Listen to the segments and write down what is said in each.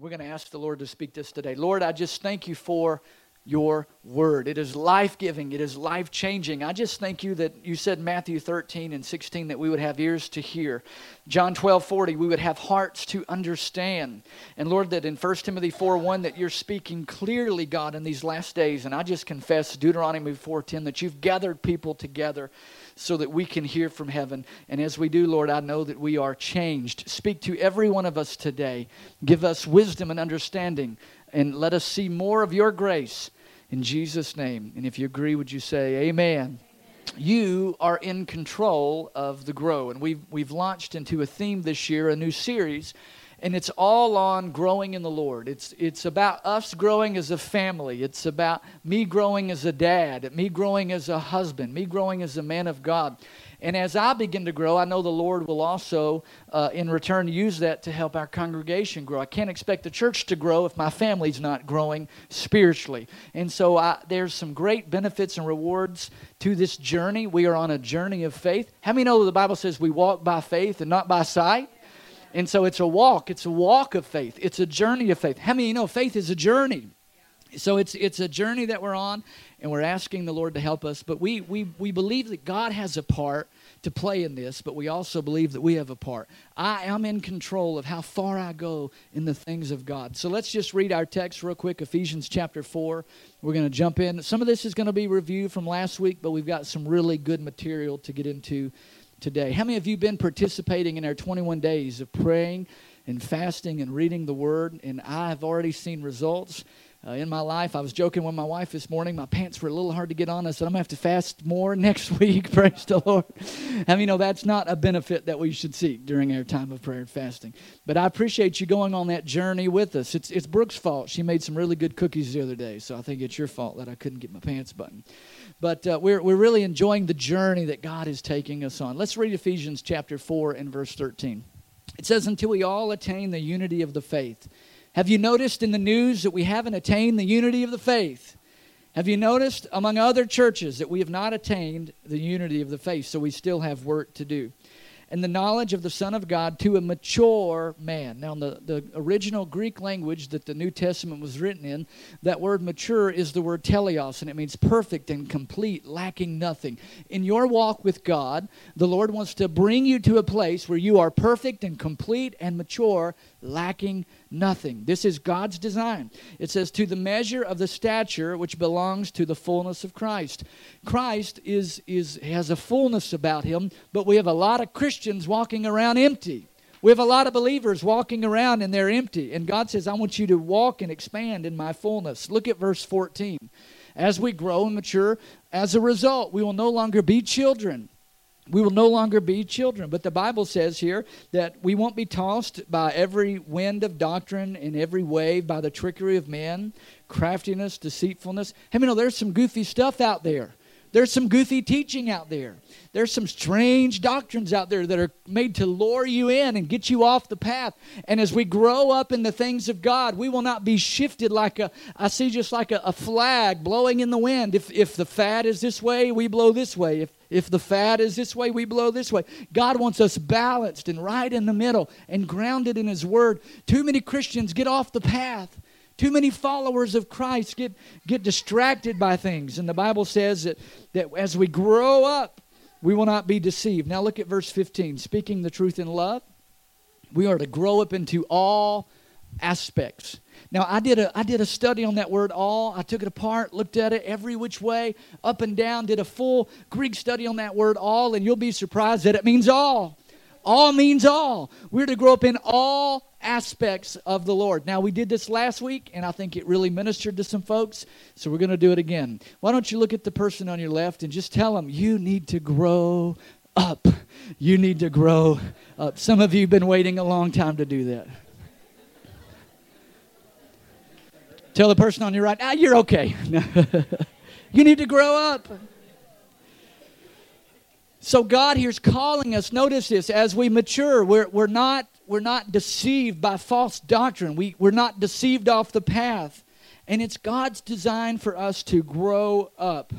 We're going to ask the Lord to speak this today. Lord, I just thank you for your word. It is life giving, it is life changing. I just thank you that you said Matthew 13 and 16 that we would have ears to hear. John 12 40, we would have hearts to understand. And Lord, that in 1 Timothy 4 1, that you're speaking clearly, God, in these last days. And I just confess Deuteronomy 4 10 that you've gathered people together so that we can hear from heaven. And as we do, Lord, I know that we are changed. Speak to every one of us today. Give us wisdom and understanding, and let us see more of your grace in Jesus' name. And if you agree, would you say, Amen? You are in control of the grow. And we've, we've launched into a theme this year, a new series, and it's all on growing in the Lord. It's, it's about us growing as a family. It's about me growing as a dad, me growing as a husband, me growing as a man of God. And as I begin to grow, I know the Lord will also, uh, in return, use that to help our congregation grow. I can't expect the church to grow if my family's not growing spiritually. And so I, there's some great benefits and rewards to this journey. We are on a journey of faith. How many know the Bible says we walk by faith and not by sight? And so it's a walk. It's a walk of faith. It's a journey of faith. How many know faith is a journey? So it's it's a journey that we're on, and we're asking the Lord to help us. But we we we believe that God has a part to play in this, but we also believe that we have a part. I am in control of how far I go in the things of God. So let's just read our text real quick, Ephesians chapter four. We're going to jump in. Some of this is going to be review from last week, but we've got some really good material to get into today. How many of you been participating in our 21 days of praying and fasting and reading the Word? And I have already seen results. Uh, in my life. I was joking with my wife this morning. My pants were a little hard to get on. I said, I'm going to have to fast more next week. Praise the Lord. I mean, you know, that's not a benefit that we should seek during our time of prayer and fasting. But I appreciate you going on that journey with us. It's, it's Brooke's fault. She made some really good cookies the other day, so I think it's your fault that I couldn't get my pants buttoned. But uh, we're, we're really enjoying the journey that God is taking us on. Let's read Ephesians chapter 4 and verse 13. It says, Until we all attain the unity of the faith have you noticed in the news that we haven't attained the unity of the faith? Have you noticed among other churches that we have not attained the unity of the faith, so we still have work to do? and the knowledge of the Son of God to a mature man. Now, in the, the original Greek language that the New Testament was written in, that word mature is the word teleos, and it means perfect and complete, lacking nothing. In your walk with God, the Lord wants to bring you to a place where you are perfect and complete and mature, lacking nothing. This is God's design. It says, to the measure of the stature which belongs to the fullness of Christ. Christ is, is, has a fullness about him, but we have a lot of Christians walking around empty. We have a lot of believers walking around and they're empty. And God says, I want you to walk and expand in my fullness. Look at verse 14. As we grow and mature, as a result, we will no longer be children we will no longer be children. But the Bible says here that we won't be tossed by every wind of doctrine and every wave by the trickery of men, craftiness, deceitfulness. Hey, you know there's some goofy stuff out there. There's some goofy teaching out there. There's some strange doctrines out there that are made to lure you in and get you off the path. And as we grow up in the things of God, we will not be shifted like a, I see just like a, a flag blowing in the wind. If, if the fad is this way, we blow this way. If, if the fad is this way, we blow this way. God wants us balanced and right in the middle and grounded in His Word. Too many Christians get off the path too many followers of Christ get, get distracted by things. And the Bible says that, that as we grow up, we will not be deceived. Now look at verse 15. Speaking the truth in love, we are to grow up into all aspects. Now I did a I did a study on that word all. I took it apart, looked at it every which way, up and down, did a full Greek study on that word all, and you'll be surprised that it means all. All means all. We're to grow up in all aspects of the Lord. Now, we did this last week, and I think it really ministered to some folks, so we're going to do it again. Why don't you look at the person on your left and just tell them, you need to grow up. You need to grow up. Some of you have been waiting a long time to do that. Tell the person on your right, ah, you're okay. you need to grow up. So God here's calling us. Notice this as we mature, we're, we're not we're not deceived by false doctrine. We, we're not deceived off the path. And it's God's design for us to grow up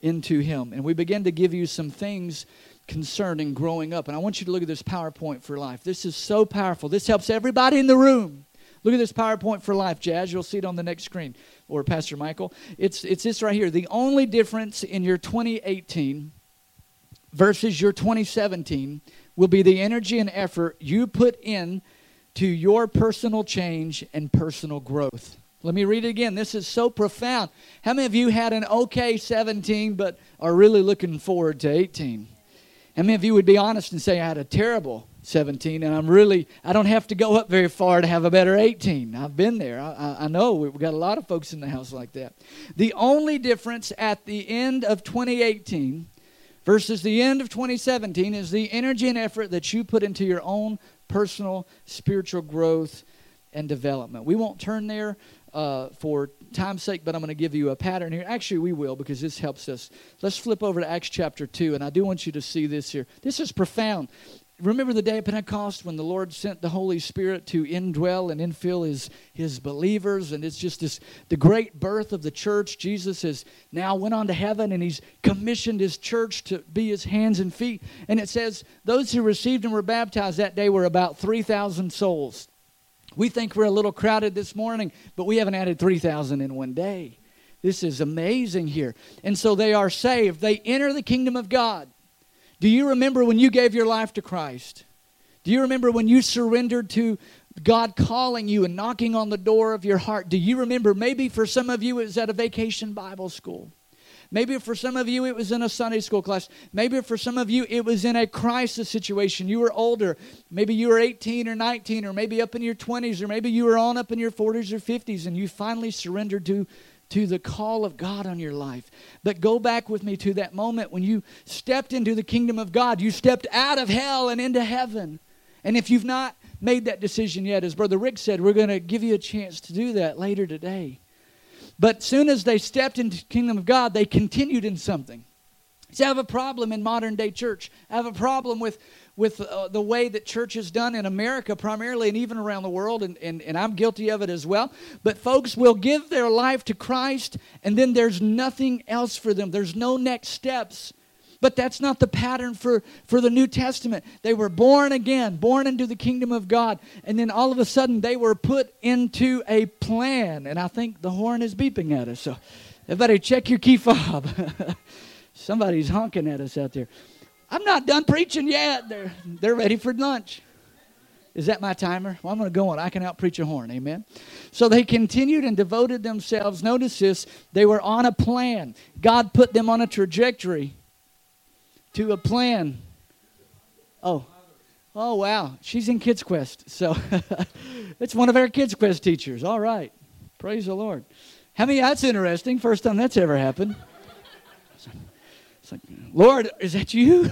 into Him. And we begin to give you some things concerning growing up. And I want you to look at this PowerPoint for life. This is so powerful. This helps everybody in the room. Look at this PowerPoint for life, Jazz. You'll see it on the next screen, or Pastor Michael. It's, it's this right here. The only difference in your 2018 versus your 2017 will be the energy and effort you put in to your personal change and personal growth. Let me read it again. This is so profound. How many of you had an okay 17 but are really looking forward to 18? How many of you would be honest and say, I had a terrible 17 and I'm really, I don't have to go up very far to have a better 18? I've been there. I, I know we've got a lot of folks in the house like that. The only difference at the end of 2018 versus the end of 2017 is the energy and effort that you put into your own personal spiritual growth and development. We won't turn there uh, for time's sake, but I'm going to give you a pattern here. Actually, we will because this helps us. Let's flip over to Acts chapter 2, and I do want you to see this here. This is profound. Remember the day of Pentecost when the Lord sent the Holy Spirit to indwell and infill his, his believers, and it's just this the great birth of the church. Jesus has now went on to heaven and he's commissioned his church to be his hands and feet. And it says those who received and were baptized that day were about 3,000 souls. We think we're a little crowded this morning, but we haven't added 3,000 in one day. This is amazing here. And so they are saved. They enter the kingdom of God. Do you remember when you gave your life to Christ? Do you remember when you surrendered to God calling you and knocking on the door of your heart? Do you remember? Maybe for some of you it was at a vacation Bible school. Maybe for some of you it was in a Sunday school class. Maybe for some of you it was in a crisis situation. You were older. Maybe you were 18 or 19 or maybe up in your 20s or maybe you were on up in your 40s or 50s and you finally surrendered to to the call of God on your life. But go back with me to that moment when you stepped into the kingdom of God. You stepped out of hell and into heaven. And if you've not made that decision yet, as Brother Rick said, we're going to give you a chance to do that later today. But soon as they stepped into the kingdom of God, they continued in something. See, I have a problem in modern day church. I have a problem with, with uh, the way that church is done in America primarily and even around the world, and, and, and I'm guilty of it as well. But folks will give their life to Christ, and then there's nothing else for them. There's no next steps. But that's not the pattern for, for the New Testament. They were born again, born into the kingdom of God, and then all of a sudden they were put into a plan. And I think the horn is beeping at us. So everybody check your key fob. Somebody's honking at us out there. I'm not done preaching yet. They're, they're ready for lunch. Is that my timer? Well, I'm going to go on. I can out preach a horn. Amen. So they continued and devoted themselves. Notice this. They were on a plan. God put them on a trajectory to a plan. Oh, oh wow, she's in Kids Quest, so it's one of our Kids Quest teachers. All right, praise the Lord. How many? That's interesting. First time that's ever happened. It's like, Lord, is that you?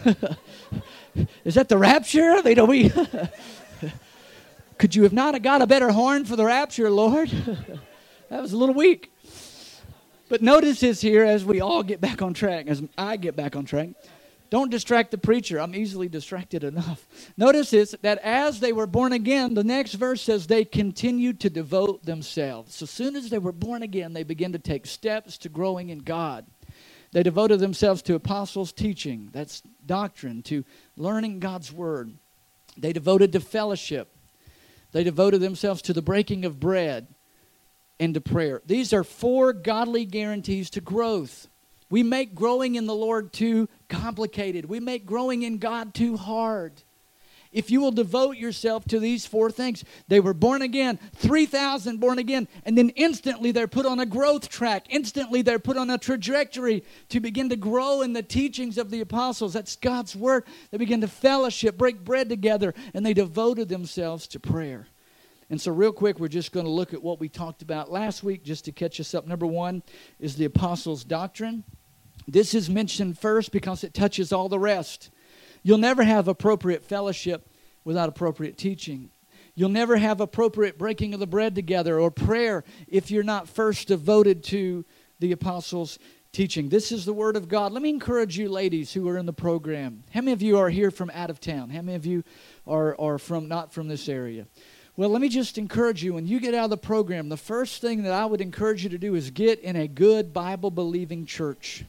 is that the rapture? They don't we. Could you have not got a better horn for the rapture, Lord? that was a little weak. But notice this here as we all get back on track, as I get back on track. Don't distract the preacher. I'm easily distracted enough. Notice this that as they were born again, the next verse says they continued to devote themselves. So, as soon as they were born again, they began to take steps to growing in God. They devoted themselves to apostles' teaching, that's doctrine, to learning God's word. They devoted to fellowship. They devoted themselves to the breaking of bread and to prayer. These are four godly guarantees to growth. We make growing in the Lord too complicated. We make growing in God too hard. If you will devote yourself to these four things, they were born again, 3,000 born again, and then instantly they're put on a growth track. Instantly they're put on a trajectory to begin to grow in the teachings of the apostles. That's God's word. They begin to fellowship, break bread together, and they devoted themselves to prayer. And so, real quick, we're just going to look at what we talked about last week just to catch us up. Number one is the apostles' doctrine. This is mentioned first because it touches all the rest. You'll never have appropriate fellowship without appropriate teaching. You'll never have appropriate breaking of the bread together or prayer if you're not first devoted to the apostles' teaching. This is the Word of God. Let me encourage you, ladies who are in the program. How many of you are here from out of town? How many of you are, are from not from this area? Well, let me just encourage you when you get out of the program, the first thing that I would encourage you to do is get in a good Bible believing church.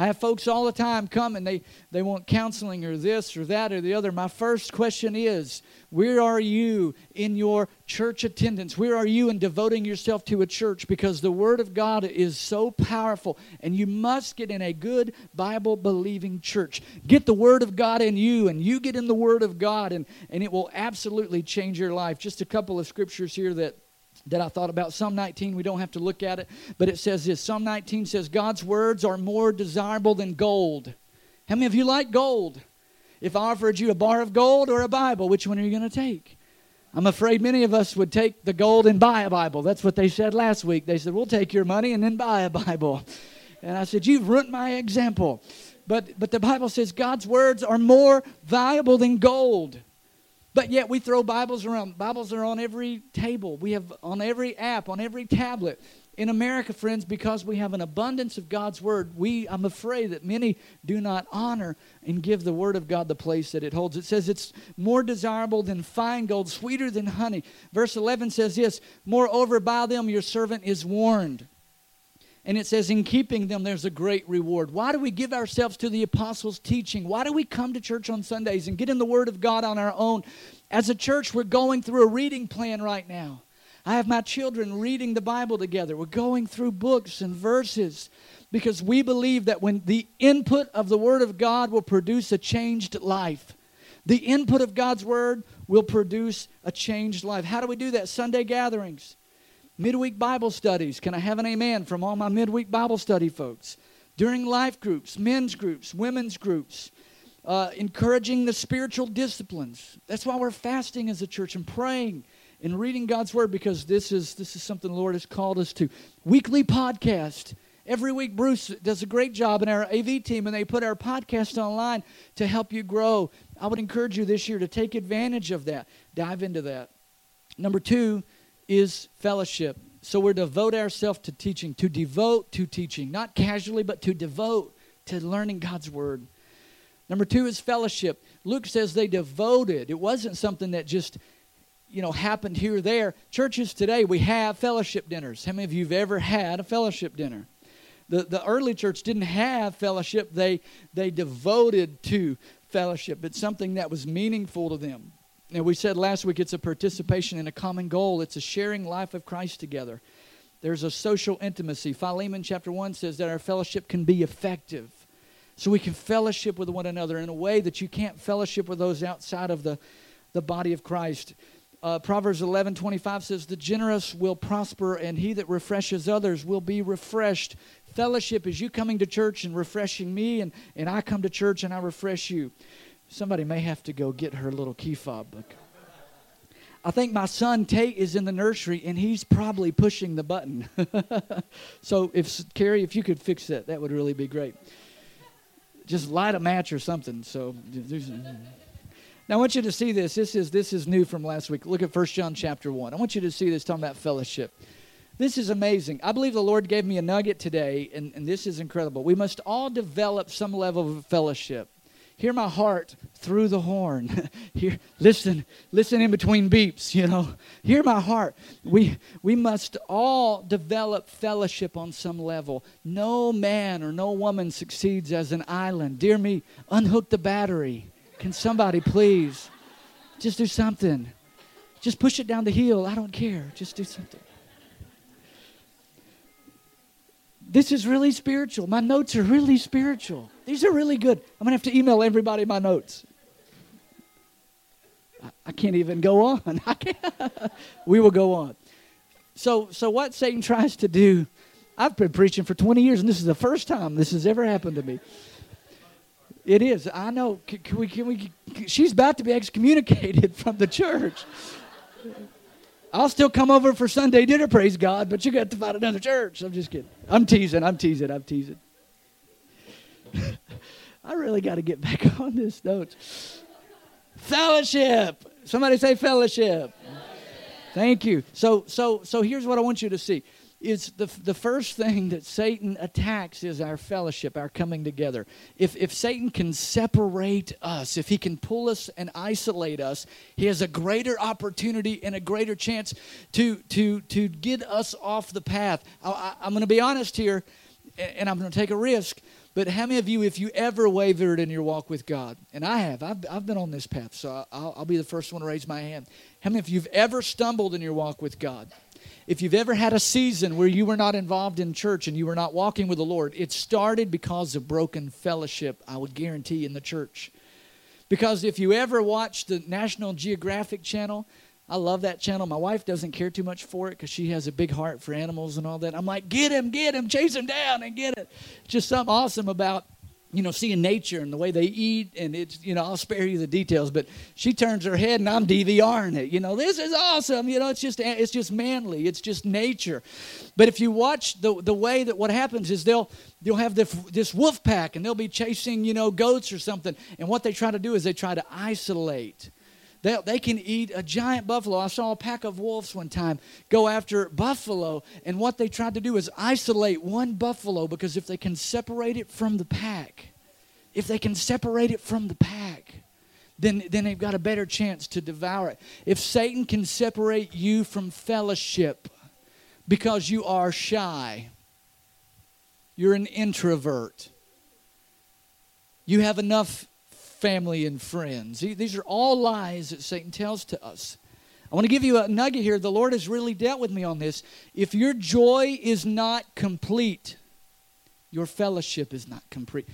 I have folks all the time come and they, they want counseling or this or that or the other. My first question is Where are you in your church attendance? Where are you in devoting yourself to a church? Because the Word of God is so powerful, and you must get in a good Bible believing church. Get the Word of God in you, and you get in the Word of God, and, and it will absolutely change your life. Just a couple of scriptures here that that I thought about. Psalm 19, we don't have to look at it, but it says this Psalm 19 says, God's words are more desirable than gold. How many of you like gold? If I offered you a bar of gold or a Bible, which one are you going to take? I'm afraid many of us would take the gold and buy a Bible. That's what they said last week. They said, We'll take your money and then buy a Bible. And I said, You've ruined my example. But, but the Bible says God's words are more valuable than gold. But yet we throw Bibles around. Bibles are on every table. We have on every app, on every tablet. In America, friends, because we have an abundance of God's word, we I'm afraid that many do not honor and give the word of God the place that it holds. It says it's more desirable than fine gold, sweeter than honey. Verse 11 says this, moreover by them your servant is warned. And it says, in keeping them, there's a great reward. Why do we give ourselves to the apostles' teaching? Why do we come to church on Sundays and get in the Word of God on our own? As a church, we're going through a reading plan right now. I have my children reading the Bible together. We're going through books and verses because we believe that when the input of the Word of God will produce a changed life, the input of God's Word will produce a changed life. How do we do that? Sunday gatherings. Midweek Bible studies. Can I have an amen from all my midweek Bible study folks? During life groups, men's groups, women's groups, uh, encouraging the spiritual disciplines. That's why we're fasting as a church and praying and reading God's Word because this is, this is something the Lord has called us to. Weekly podcast. Every week, Bruce does a great job in our AV team, and they put our podcast online to help you grow. I would encourage you this year to take advantage of that. Dive into that. Number two, is fellowship. So we're to devote ourselves to teaching, to devote to teaching, not casually, but to devote to learning God's word. Number two is fellowship. Luke says they devoted. It wasn't something that just, you know, happened here or there. Churches today, we have fellowship dinners. How many of you have ever had a fellowship dinner? The, the early church didn't have fellowship. They, they devoted to fellowship. It's something that was meaningful to them. And we said last week it's a participation in a common goal, it's a sharing life of Christ together. There's a social intimacy. Philemon chapter 1 says that our fellowship can be effective. So we can fellowship with one another in a way that you can't fellowship with those outside of the, the body of Christ. Uh, Proverbs 11 25 says, The generous will prosper, and he that refreshes others will be refreshed. Fellowship is you coming to church and refreshing me, and, and I come to church and I refresh you. Somebody may have to go get her little key fob book. I think my son Tate is in the nursery and he's probably pushing the button. so if Carrie, if you could fix that, that would really be great. Just light a match or something. So now I want you to see this. This is this is new from last week. Look at 1 John chapter 1. I want you to see this talking about fellowship. This is amazing. I believe the Lord gave me a nugget today, and, and this is incredible. We must all develop some level of fellowship. Hear my heart through the horn. Hear, listen, listen in between beeps, you know. Hear my heart. We, we must all develop fellowship on some level. No man or no woman succeeds as an island. Dear me, unhook the battery. Can somebody please just do something? Just push it down the hill. I don't care. Just do something. This is really spiritual. My notes are really spiritual. These are really good. I'm going to have to email everybody my notes. I, I can't even go on. We will go on. So, so what Satan tries to do, I've been preaching for 20 years, and this is the first time this has ever happened to me. It is. I know. Can, can we? Can we? She's about to be excommunicated from the church. I'll still come over for Sunday dinner, praise God, but you got to find another church. I'm just kidding. I'm teasing. I'm teasing. I'm teasing. I really got to get back on this note. Fellowship. Somebody say fellowship. fellowship. Thank you. So so so here's what I want you to see is the, the first thing that Satan attacks is our fellowship, our coming together. If, if Satan can separate us, if he can pull us and isolate us, he has a greater opportunity and a greater chance to, to, to get us off the path. I, I'm going to be honest here and I'm going to take a risk. But how many of you, if you ever wavered in your walk with God, and I have, I've, I've been on this path, so I'll, I'll be the first one to raise my hand. How many of you have ever stumbled in your walk with God? If you've ever had a season where you were not involved in church and you were not walking with the Lord, it started because of broken fellowship, I would guarantee, in the church. Because if you ever watch the National Geographic channel, I love that channel. My wife doesn't care too much for it because she has a big heart for animals and all that. I'm like, get him, get him, chase him down and get it. Just something awesome about you know, seeing nature and the way they eat, and it's, you know, I'll spare you the details, but she turns her head and I'm DVRing it. You know, this is awesome. You know, it's just, it's just manly. It's just nature. But if you watch the, the way that what happens is they'll, they'll have this, this wolf pack and they'll be chasing, you know, goats or something. And what they try to do is they try to isolate they, they can eat a giant buffalo. I saw a pack of wolves one time go after buffalo, and what they tried to do is isolate one buffalo because if they can separate it from the pack, if they can separate it from the pack, then, then they've got a better chance to devour it. If Satan can separate you from fellowship because you are shy, you're an introvert, you have enough family and friends. These are all lies that Satan tells to us. I want to give you a nugget here. The Lord has really dealt with me on this. If your joy is not complete, your fellowship is not complete.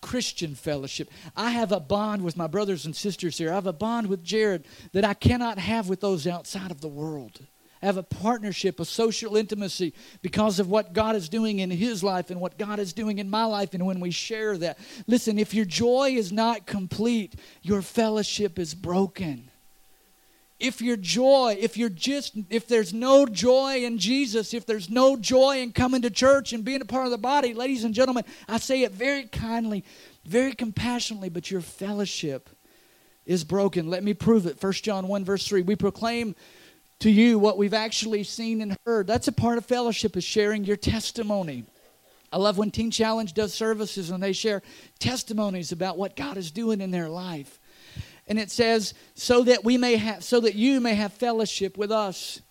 Christian fellowship. I have a bond with my brothers and sisters here. I have a bond with Jared that I cannot have with those outside of the world have a partnership, a social intimacy because of what God is doing in his life and what God is doing in my life. And when we share that, listen, if your joy is not complete, your fellowship is broken. If your joy, if you're just, if there's no joy in Jesus, if there's no joy in coming to church and being a part of the body, ladies and gentlemen, I say it very kindly, very compassionately, but your fellowship is broken. Let me prove it. 1 John 1, verse 3. We proclaim to you what we've actually seen and heard. That's a part of fellowship is sharing your testimony. I love when Teen Challenge does services and they share testimonies about what God is doing in their life. And it says, so that we may have so that you may have fellowship with us.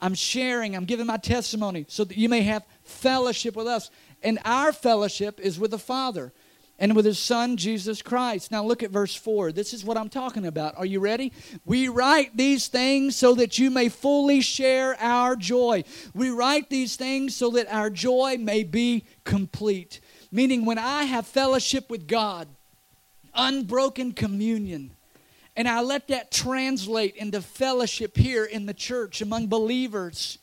I'm sharing, I'm giving my testimony so that you may have fellowship with us. And our fellowship is with the Father and with his son Jesus Christ. Now look at verse 4. This is what I'm talking about. Are you ready? We write these things so that you may fully share our joy. We write these things so that our joy may be complete. Meaning, when I have fellowship with God, unbroken communion, and I let that translate into fellowship here in the church among believers,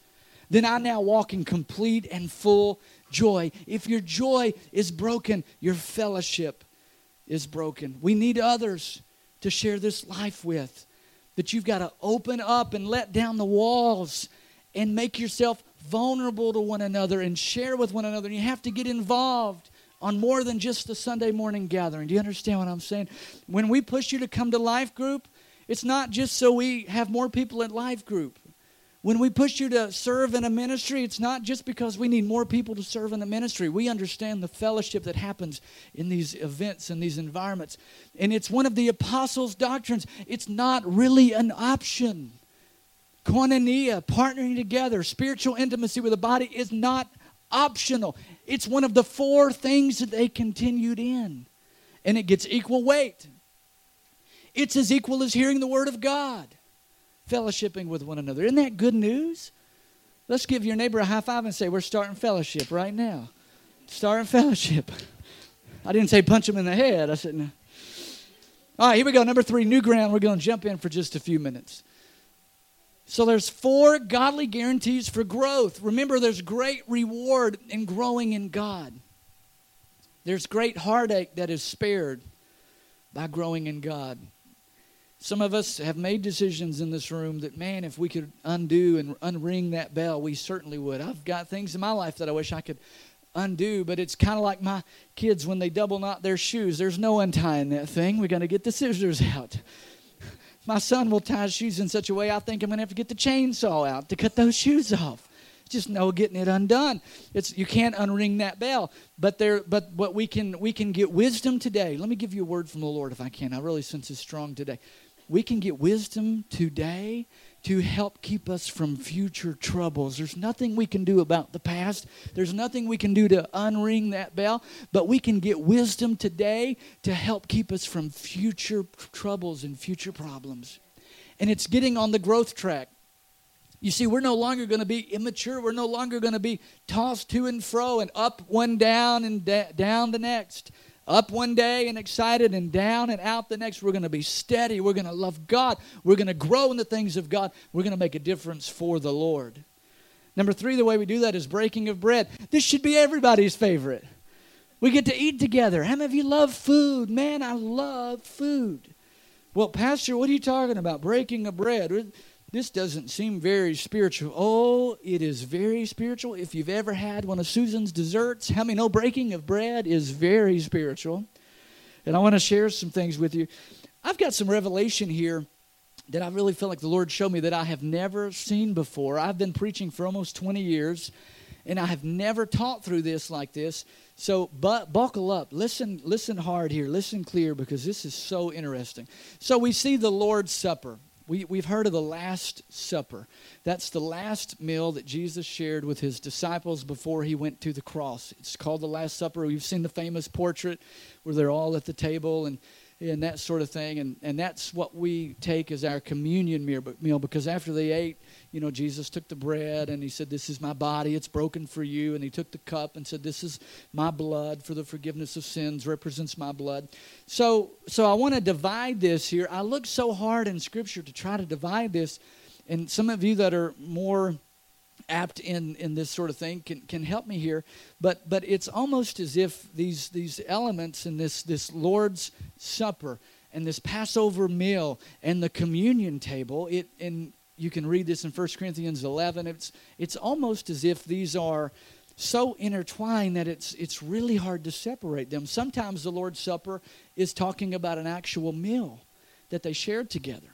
then I now walk in complete and full joy. If your joy is broken, your fellowship is broken. We need others to share this life with. That you've got to open up and let down the walls and make yourself vulnerable to one another and share with one another. And you have to get involved on more than just the Sunday morning gathering. Do you understand what I'm saying? When we push you to come to life group, it's not just so we have more people at life group. When we push you to serve in a ministry, it's not just because we need more people to serve in a ministry. We understand the fellowship that happens in these events and these environments. And it's one of the apostles' doctrines. It's not really an option. Koinonia, partnering together, spiritual intimacy with the body is not optional. It's one of the four things that they continued in. And it gets equal weight. It's as equal as hearing the Word of God fellowshipping with one another. Isn't that good news? Let's give your neighbor a high five and say, We're starting fellowship right now. Starting fellowship. I didn't say punch him in the head. I said, no. All right, here we go. Number three, new ground. We're going to jump in for just a few minutes. So there's four godly guarantees for growth. Remember, there's great reward in growing in God. There's great heartache that is spared by growing in God. Some of us have made decisions in this room that, man, if we could undo and unring that bell, we certainly would. I've got things in my life that I wish I could undo, but it's kind of like my kids when they double knot their shoes. There's no untying that thing. We got to get the scissors out. My son will tie his shoes in such a way I think I'm going to have to get the chainsaw out to cut those shoes off. Just no getting it undone. It's you can't unring that bell. But there but what we can we can get wisdom today. Let me give you a word from the Lord if I can. I really sense it's strong today we can get wisdom today to help keep us from future troubles. There's nothing we can do about the past. There's nothing we can do to unring that bell, but we can get wisdom today to help keep us from future troubles and future problems. And it's getting on the growth track. You see, we're no longer going to be immature. We're no longer going to be tossed to and fro and up one down and da- down the next. Up one day and excited and down and out the next. We're going to be steady. We're going to love God. We're going to grow in the things of God. We're going to make a difference for the Lord. Number three, the way we do that is breaking of bread. This should be everybody's favorite. We get to eat together. How many of you love food? Man, I love food. Well, Pastor, what are you talking about? Breaking of bread. This doesn't seem very spiritual. Oh, it is very spiritual. If you've ever had one of Susan's desserts, how many know breaking of bread is very spiritual? And I want to share some things with you. I've got some revelation here that I really feel like the Lord showed me that I have never seen before. I've been preaching for almost 20 years, and I have never taught through this like this. So, but buckle up. Listen, listen hard here. Listen clear because this is so interesting. So we see the Lord's Supper. We, we've heard of the Last Supper. That's the last meal that Jesus shared with his disciples before he went to the cross. It's called the Last Supper. We've seen the famous portrait where they're all at the table and and that sort of thing. And, and that's what we take as our communion meal because after they ate, you know, Jesus took the bread and he said, This is my body, it's broken for you. And he took the cup and said, This is my blood for the forgiveness of sins, represents my blood. So, so I want to divide this here. I look so hard in Scripture to try to divide this. And some of you that are more apt in in this sort of thing can can help me here. But but it's almost as if these these elements in this this lord's supper and this passover meal and the communion table it and you can read this in 1 corinthians 11 it's it's almost as if these are so intertwined that it's it's really hard to separate them. Sometimes the lord's supper is talking about an actual meal that they shared together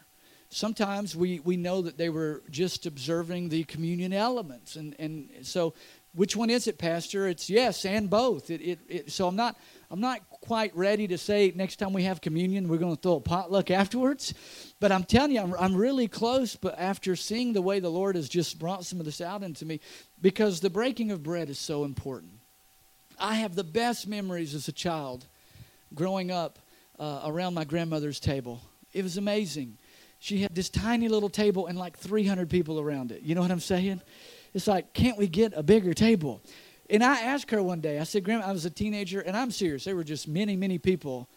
sometimes we, we know that they were just observing the communion elements. And, and so, which one is it, Pastor? It's yes and both. It, it, it, so I'm not, I'm not quite ready to say next time we have communion, we're going to throw a potluck afterwards. But I'm telling you, I'm, I'm really close. But after seeing the way the Lord has just brought some of this out into me, because the breaking of bread is so important. I have the best memories as a child growing up uh, around my grandmother's table. It was amazing she had this tiny little table and like 300 people around it. You know what I'm saying? It's like, can't we get a bigger table? And I asked her one day, I said, Grandma, I was a teenager, and I'm serious. There were just many, many people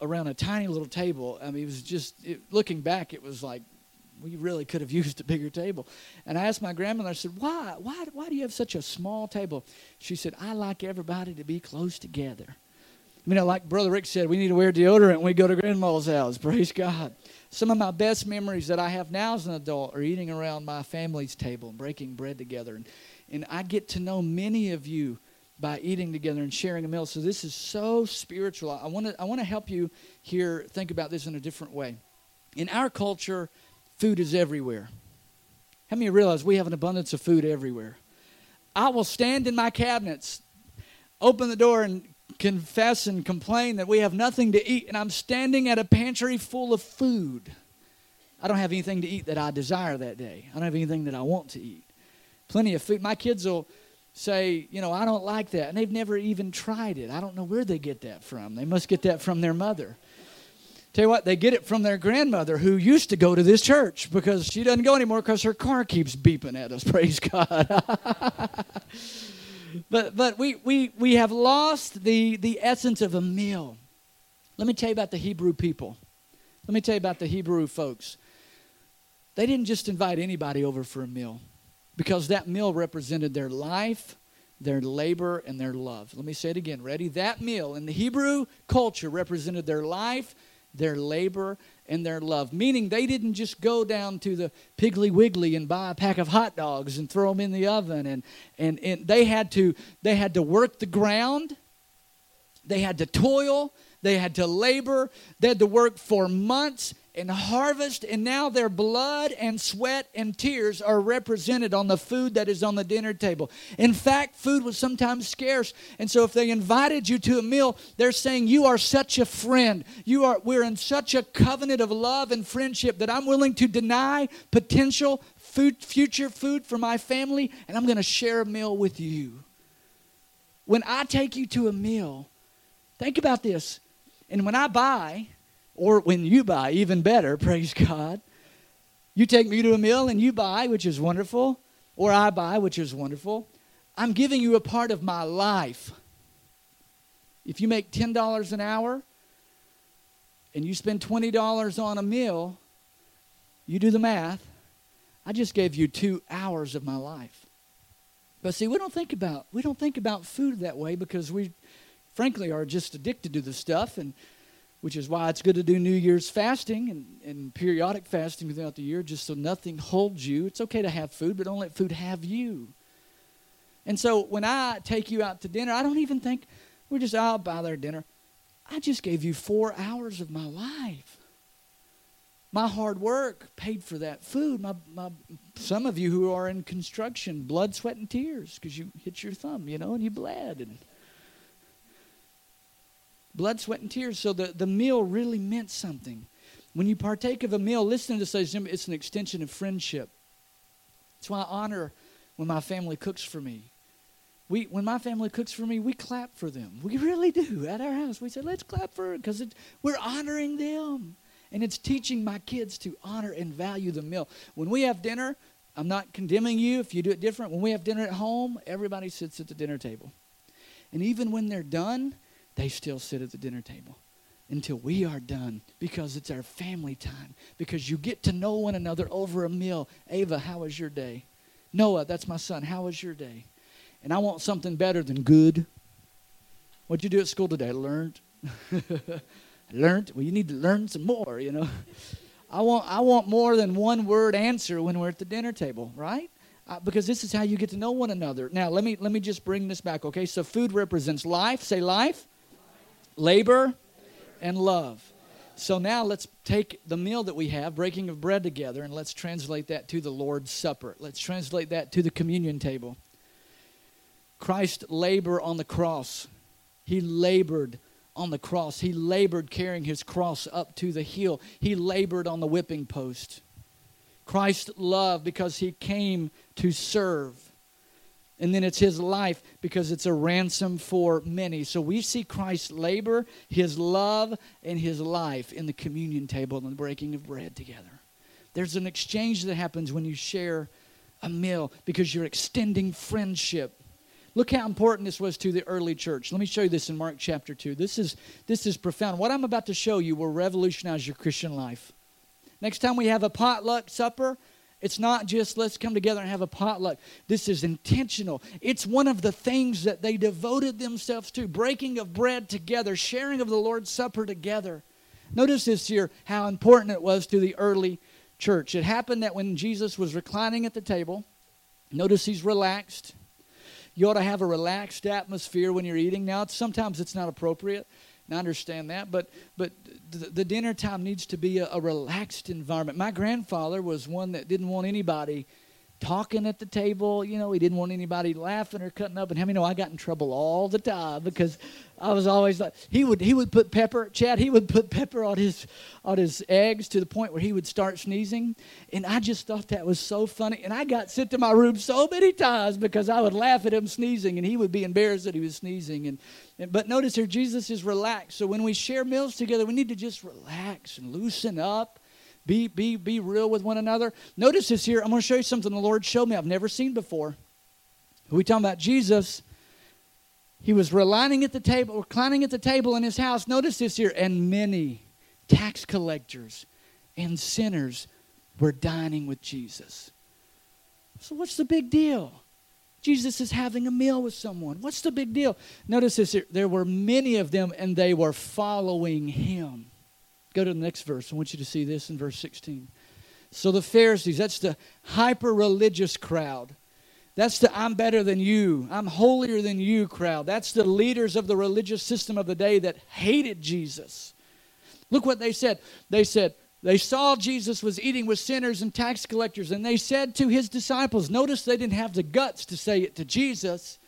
around a tiny little table. I mean, it was just, it, looking back, it was like, we really could have used a bigger table. And I asked my grandmother, I said, why, why, why do you have such a small table? She said, I like everybody to be close together. You know, like Brother Rick said, we need to wear deodorant when we go to grandma's house. Praise God. Some of my best memories that I have now as an adult are eating around my family's table and breaking bread together. And, and I get to know many of you by eating together and sharing a meal. So this is so spiritual. I want to I want to help you here think about this in a different way. In our culture, food is everywhere. How many realize we have an abundance of food everywhere? I will stand in my cabinets, open the door and confess and complain that we have nothing to eat, and I'm standing at a pantry full of food. I don't have anything to eat that I desire that day. I don't have anything that I want to eat. Plenty of food. My kids will say, you know, I don't like that. And they've never even tried it. I don't know where they get that from. They must get that from their mother. Tell you what, they get it from their grandmother who used to go to this church because she doesn't go anymore because her car keeps beeping at us. Praise God. but but we, we, we have lost the, the essence of a meal. Let me tell you about the Hebrew people. Let me tell you about the Hebrew folks. They didn't just invite anybody over for a meal because that meal represented their life, their labor, and their love. Let me say it again. Ready? That meal in the Hebrew culture represented their life, their labor, and their love. Meaning they didn't just go down to the Piggly Wiggly and buy a pack of hot dogs and throw them in the oven. And, and, and they, had to, they had to work the ground, they had to toil, they had to labor, they had to work for months and harvest, and now their blood and sweat and tears are represented on the food that is on the dinner table. In fact, food was sometimes scarce, and so if they invited you to a meal, they're saying, You are such a friend. You are we're in such a covenant of love and friendship that I'm willing to deny potential food, future food for my family, and I'm going to share a meal with you. When I take you to a meal, think about this. And when I buy, or when you buy, even better, praise God. You take me to a meal and you buy, which is wonderful, or I buy, which is wonderful. I'm giving you a part of my life. If you make $10 an hour and you spend $20 on a meal, you do the math. I just gave you 2 hours of my life. But see, we don't think about we don't think about food that way because we frankly are just addicted to the stuff and which is why it's good to do New Year's fasting and, and periodic fasting throughout the year just so nothing holds you. It's okay to have food, but don't let food have you. And so when I take you out to dinner, I don't even think we're just oh, out by their dinner. I just gave you four hours of my life. My hard work paid for that food. My, my, some of you who are in construction, blood, sweat, and tears because you hit your thumb, you know, and you bled. And blood, sweat, and tears. So the, the meal really meant something. When you partake of a meal, listen to this, it's an extension of friendship. That's why I honor when my family cooks for me. We, when my family cooks for me, we clap for them. We really do. At our house, we say, let's clap for it because we're honoring them. And it's teaching my kids to honor and value the meal. When we have dinner, I'm not condemning you if you do it different. When we have dinner at home, everybody sits at the dinner table. And even when they're done, they still sit at the dinner table until we are done because it's our family time. Because you get to know one another over a meal. Ava, how was your day? Noah, that's my son. How was your day? And I want something better than good. What'd you do at school today? Learned. learned. Well, you need to learn some more, you know. I want I want more than one word answer when we're at the dinner table, right? Uh, because this is how you get to know one another. Now, let me let me just bring this back, okay? So food represents life. Say life labor, and love. So now let's take the meal that we have, breaking of bread together, and let's translate that to the Lord's Supper. Let's translate that to the communion table. Christ labor on the cross. He labored on the cross. He labored carrying his cross up to the hill. He labored on the whipping post. Christ loved because he came to serve. And then it's his life because it's a ransom for many. So we see Christ's labor, his love, and his life in the communion table and the breaking of bread together. There's an exchange that happens when you share a meal because you're extending friendship. Look how important this was to the early church. Let me show you this in Mark chapter 2. This is, this is profound. What I'm about to show you will revolutionize your Christian life. Next time we have a potluck supper, it's not just let's come together and have a potluck. This is intentional. It's one of the things that they devoted themselves to breaking of bread together, sharing of the Lord's Supper together. Notice this here how important it was to the early church. It happened that when Jesus was reclining at the table, notice he's relaxed. You ought to have a relaxed atmosphere when you're eating. Now, sometimes it's not appropriate. I understand that, but but the, the dinner time needs to be a, a relaxed environment. My grandfather was one that didn't want anybody talking at the table. You know, he didn't want anybody laughing or cutting up. And how many know I got in trouble all the time because I was always like he would he would put pepper, Chad. He would put pepper on his on his eggs to the point where he would start sneezing, and I just thought that was so funny. And I got sent to my room so many times because I would laugh at him sneezing, and he would be embarrassed that he was sneezing. And, and but notice here, Jesus is relaxed. So when we share meals together, we need to just relax and loosen up be, be, be real with one another. Notice this here. I'm going to show you something the Lord showed me I've never seen before. We talking about Jesus. He was reclining at the table, reclining at the table in his house. Notice this here, and many tax collectors and sinners were dining with Jesus. So what's the big deal? Jesus is having a meal with someone. What's the big deal? Notice this here. There were many of them, and they were following him. Go to the next verse. I want you to see this in verse 16. So the Pharisees, that's the hyper religious crowd. That's the I'm better than you, I'm holier than you crowd. That's the leaders of the religious system of the day that hated Jesus. Look what they said. They said, They saw Jesus was eating with sinners and tax collectors, and they said to his disciples, notice they didn't have the guts to say it to Jesus.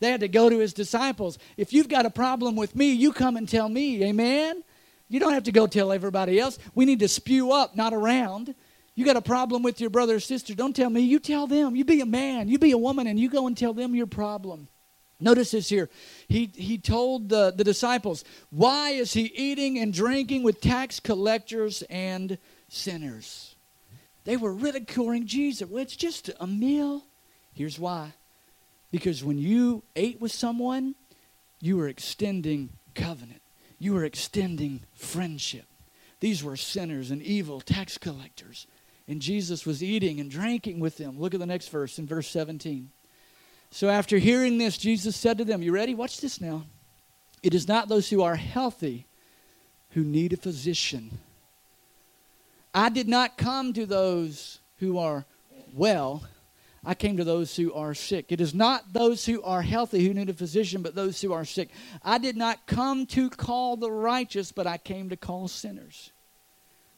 They had to go to his disciples. If you've got a problem with me, you come and tell me. Amen? You don't have to go tell everybody else. We need to spew up, not around. You got a problem with your brother or sister, don't tell me. You tell them. You be a man, you be a woman, and you go and tell them your problem. Notice this here. He, he told the, the disciples, Why is he eating and drinking with tax collectors and sinners? They were ridiculing Jesus. Well, it's just a meal. Here's why. Because when you ate with someone, you were extending covenant, you were extending friendship. These were sinners and evil tax collectors. And Jesus was eating and drinking with them. Look at the next verse in verse 17. So after hearing this, Jesus said to them, You ready? Watch this now. It is not those who are healthy who need a physician. I did not come to those who are well. I came to those who are sick. It is not those who are healthy who need a physician, but those who are sick. I did not come to call the righteous, but I came to call sinners.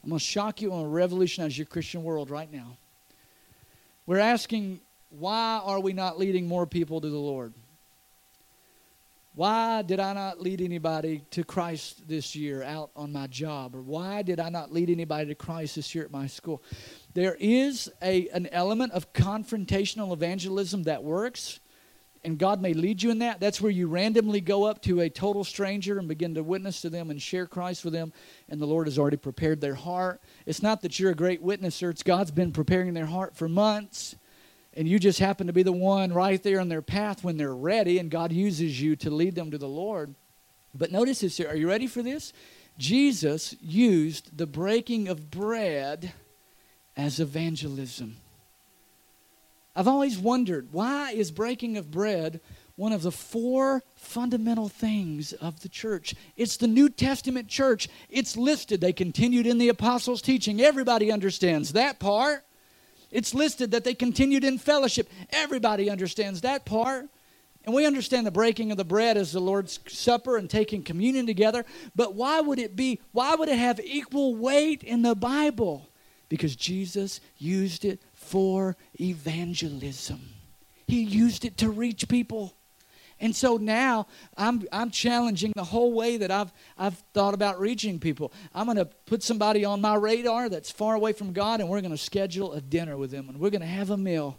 I'm going to shock you and revolutionize your Christian world right now. We're asking why are we not leading more people to the Lord? Why did I not lead anybody to Christ this year out on my job? Or why did I not lead anybody to Christ this year at my school? There is a, an element of confrontational evangelism that works, and God may lead you in that. That's where you randomly go up to a total stranger and begin to witness to them and share Christ with them, and the Lord has already prepared their heart. It's not that you're a great witnesser, it's God's been preparing their heart for months and you just happen to be the one right there in their path when they're ready, and God uses you to lead them to the Lord. But notice this here. Are you ready for this? Jesus used the breaking of bread as evangelism. I've always wondered why is breaking of bread one of the four fundamental things of the church. It's the New Testament church. It's listed. They continued in the apostles' teaching. Everybody understands that part. It's listed that they continued in fellowship. Everybody understands that part. And we understand the breaking of the bread as the Lord's Supper and taking communion together. But why would it be, why would it have equal weight in the Bible? Because Jesus used it for evangelism, He used it to reach people. And so now I'm, I'm challenging the whole way that I've, I've thought about reaching people. I'm going to put somebody on my radar that's far away from God, and we're going to schedule a dinner with them, and we're going to have a meal,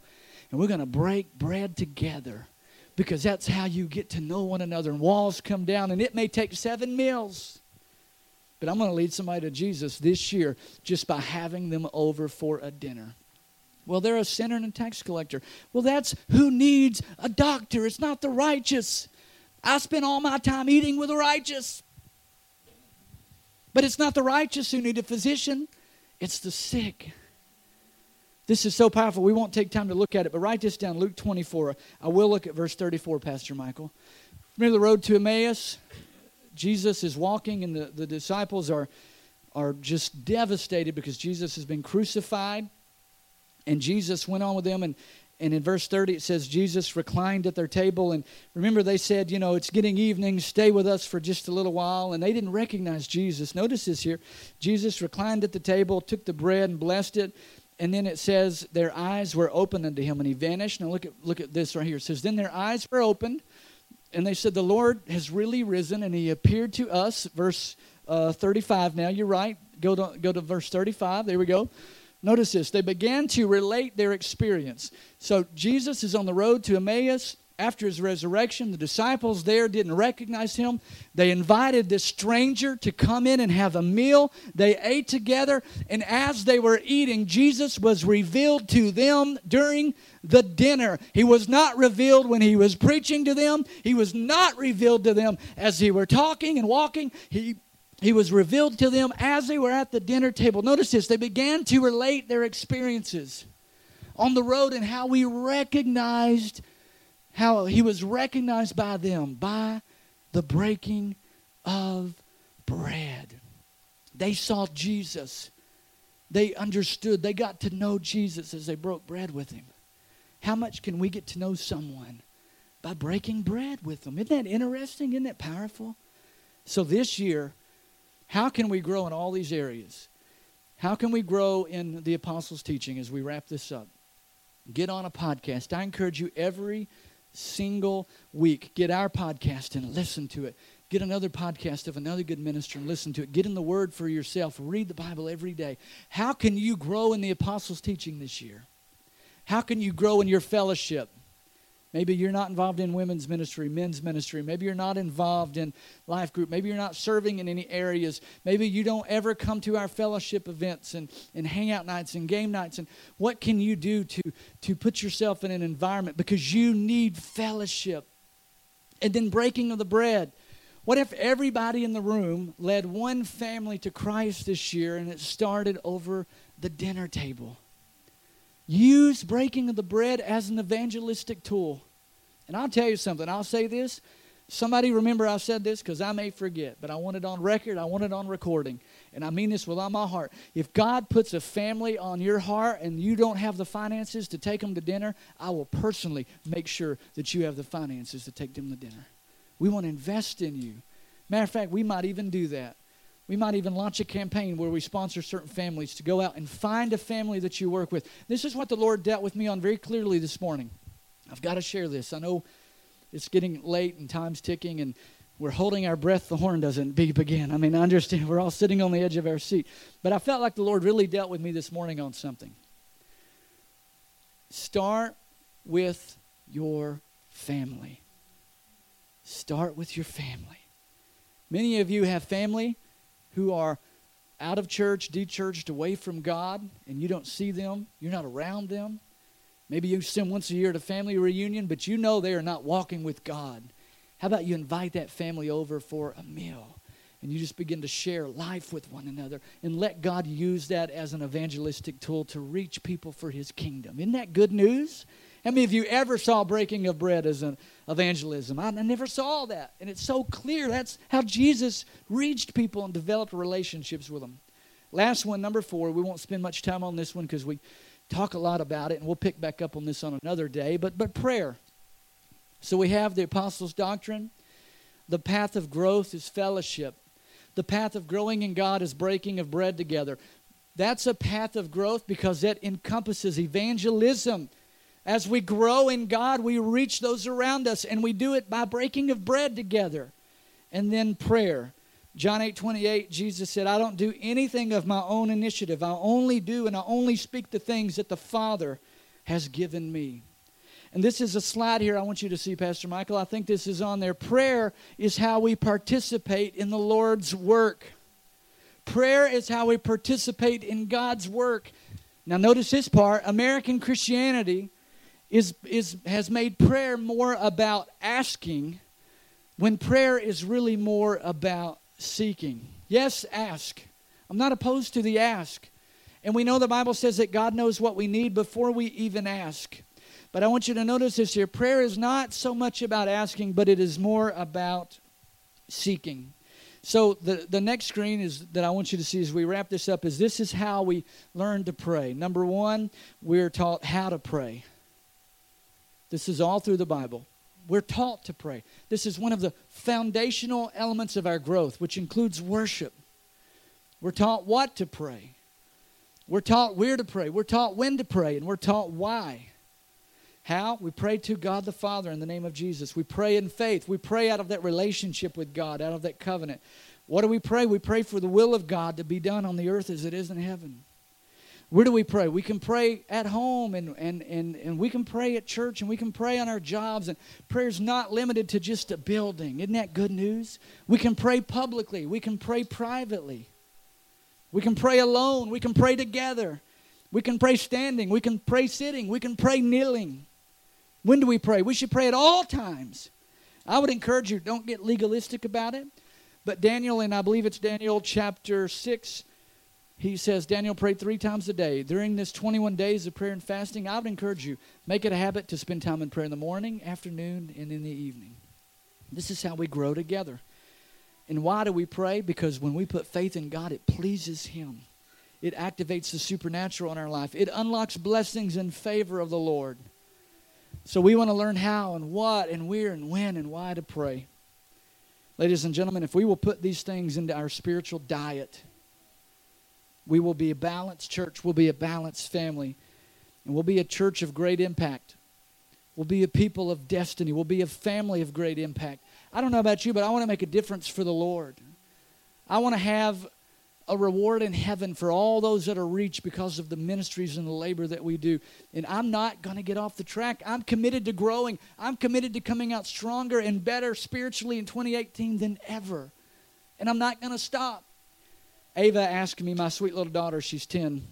and we're going to break bread together because that's how you get to know one another, and walls come down, and it may take seven meals. But I'm going to lead somebody to Jesus this year just by having them over for a dinner. Well, they're a sinner and a tax collector. Well, that's who needs a doctor. It's not the righteous. I spend all my time eating with the righteous. But it's not the righteous who need a physician, it's the sick. This is so powerful. We won't take time to look at it, but write this down Luke 24. I will look at verse 34, Pastor Michael. Remember the road to Emmaus? Jesus is walking, and the, the disciples are, are just devastated because Jesus has been crucified. And Jesus went on with them, and, and in verse 30 it says, Jesus reclined at their table. And remember, they said, You know, it's getting evening, stay with us for just a little while. And they didn't recognize Jesus. Notice this here Jesus reclined at the table, took the bread, and blessed it. And then it says, Their eyes were opened unto him, and he vanished. Now look at, look at this right here. It says, Then their eyes were opened, and they said, The Lord has really risen, and he appeared to us. Verse uh, 35 now, you're right. Go to, go to verse 35. There we go. Notice this. They began to relate their experience. So Jesus is on the road to Emmaus after his resurrection. The disciples there didn't recognize him. They invited this stranger to come in and have a meal. They ate together, and as they were eating, Jesus was revealed to them during the dinner. He was not revealed when he was preaching to them, he was not revealed to them as he were talking and walking. He he was revealed to them as they were at the dinner table. Notice this, they began to relate their experiences on the road and how we recognized how he was recognized by them by the breaking of bread. They saw Jesus. They understood. They got to know Jesus as they broke bread with him. How much can we get to know someone by breaking bread with them? Isn't that interesting? Isn't that powerful? So this year, how can we grow in all these areas? How can we grow in the apostles' teaching as we wrap this up? Get on a podcast. I encourage you every single week, get our podcast and listen to it. Get another podcast of another good minister and listen to it. Get in the Word for yourself. Read the Bible every day. How can you grow in the apostles' teaching this year? How can you grow in your fellowship? Maybe you're not involved in women's ministry, men's ministry. Maybe you're not involved in life group. Maybe you're not serving in any areas. Maybe you don't ever come to our fellowship events and, and hangout nights and game nights. And what can you do to, to put yourself in an environment? Because you need fellowship. And then breaking of the bread. What if everybody in the room led one family to Christ this year and it started over the dinner table? Use breaking of the bread as an evangelistic tool. And I'll tell you something, I'll say this. Somebody remember I said this because I may forget, but I want it on record, I want it on recording. And I mean this with all my heart. If God puts a family on your heart and you don't have the finances to take them to dinner, I will personally make sure that you have the finances to take them to dinner. We want to invest in you. Matter of fact, we might even do that. We might even launch a campaign where we sponsor certain families to go out and find a family that you work with. This is what the Lord dealt with me on very clearly this morning. I've got to share this. I know it's getting late and time's ticking and we're holding our breath, the horn doesn't beep again. I mean, I understand we're all sitting on the edge of our seat. But I felt like the Lord really dealt with me this morning on something. Start with your family. Start with your family. Many of you have family who are out of church, de-churched, away from God, and you don't see them, you're not around them. Maybe you send once a year a family reunion, but you know they are not walking with God. How about you invite that family over for a meal? And you just begin to share life with one another and let God use that as an evangelistic tool to reach people for his kingdom. Isn't that good news? How many of you ever saw breaking of bread as an evangelism? I, never saw that. And it's so clear. That's how Jesus reached people and developed relationships with them. Last one, number four. We won't spend much time on this one because we talk a lot about it, and we'll pick back up on this on another day. But, but prayer. So we have the apostles' doctrine. The path of growth is fellowship. The path of growing in God is breaking of bread together. That's a path of growth because that encompasses evangelism as we grow in God, we reach those around us, and we do it by breaking of bread together. And then prayer. John 8 28, Jesus said, I don't do anything of my own initiative. I only do and I only speak the things that the Father has given me. And this is a slide here I want you to see, Pastor Michael. I think this is on there. Prayer is how we participate in the Lord's work. Prayer is how we participate in God's work. Now, notice this part American Christianity is, is, has made prayer more about asking when prayer is really more about seeking. Yes, ask. I'm not opposed to the ask. And we know the Bible says that God knows what we need before we even ask. But I want you to notice this here prayer is not so much about asking, but it is more about seeking. So the, the next screen is that I want you to see as we wrap this up is this is how we learn to pray. Number one, we're taught how to pray. This is all through the Bible. We're taught to pray. This is one of the foundational elements of our growth, which includes worship. We're taught what to pray. We're taught where to pray. We're taught when to pray, and we're taught why. How? We pray to God the Father in the name of Jesus. We pray in faith. We pray out of that relationship with God, out of that covenant. What do we pray? We pray for the will of God to be done on the earth as it is in heaven. Where do we pray? We can pray at home and, and, and, and we can pray at church and we can pray on our jobs. And prayer is not limited to just a building. Isn't that good news? We can pray publicly, we can pray privately, we can pray alone, we can pray together, we can pray standing, we can pray sitting, we can pray kneeling. When do we pray? We should pray at all times. I would encourage you, don't get legalistic about it. But Daniel, and I believe it's Daniel chapter 6 he says Daniel prayed three times a day. During this 21 days of prayer and fasting, I would encourage you, make it a habit to spend time in prayer in the morning, afternoon, and in the evening. This is how we grow together. And why do we pray? Because when we put faith in God, it pleases Him. It activates the supernatural in our life. It unlocks blessings in favor of the Lord. So we want to learn how and what and where and when and why to pray. Ladies and gentlemen, if we will put these things into our spiritual diet, We will be a balanced church. We'll be a balanced family. And we'll be a church of great impact. We'll be a people of destiny. We'll be a family of great impact. I don't know about you, but I want to make a difference for the Lord. I want to have a reward in heaven for all those that are reached because of the ministries and the labor that we do. And I'm not going to get off the track. I'm committed to growing. I'm committed to coming out stronger and better spiritually in 2018 than ever. And I'm not going to stop. Ava asked me, my sweet little daughter, she's 10.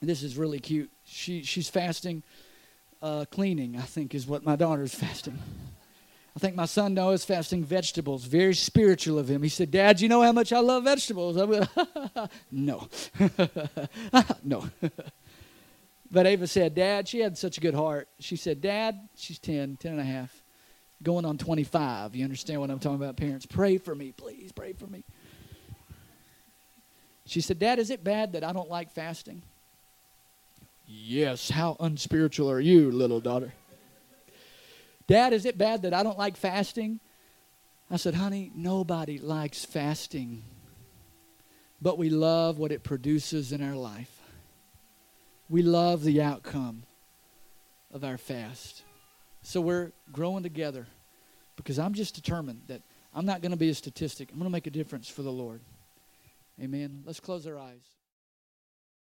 This is really cute. She, she's fasting, uh, cleaning, I think, is what my daughter's fasting. I think my son Noah is fasting vegetables. Very spiritual of him. He said, Dad, you know how much I love vegetables? I went, no. no. but Ava said, Dad, she had such a good heart. She said, Dad, she's 10, 10 and a half, going on 25. You understand what I'm talking about, parents? Pray for me, please. Pray for me. She said, Dad, is it bad that I don't like fasting? Yes. How unspiritual are you, little daughter? Dad, is it bad that I don't like fasting? I said, honey, nobody likes fasting, but we love what it produces in our life. We love the outcome of our fast. So we're growing together because I'm just determined that I'm not going to be a statistic. I'm going to make a difference for the Lord. Amen. Let's close our eyes.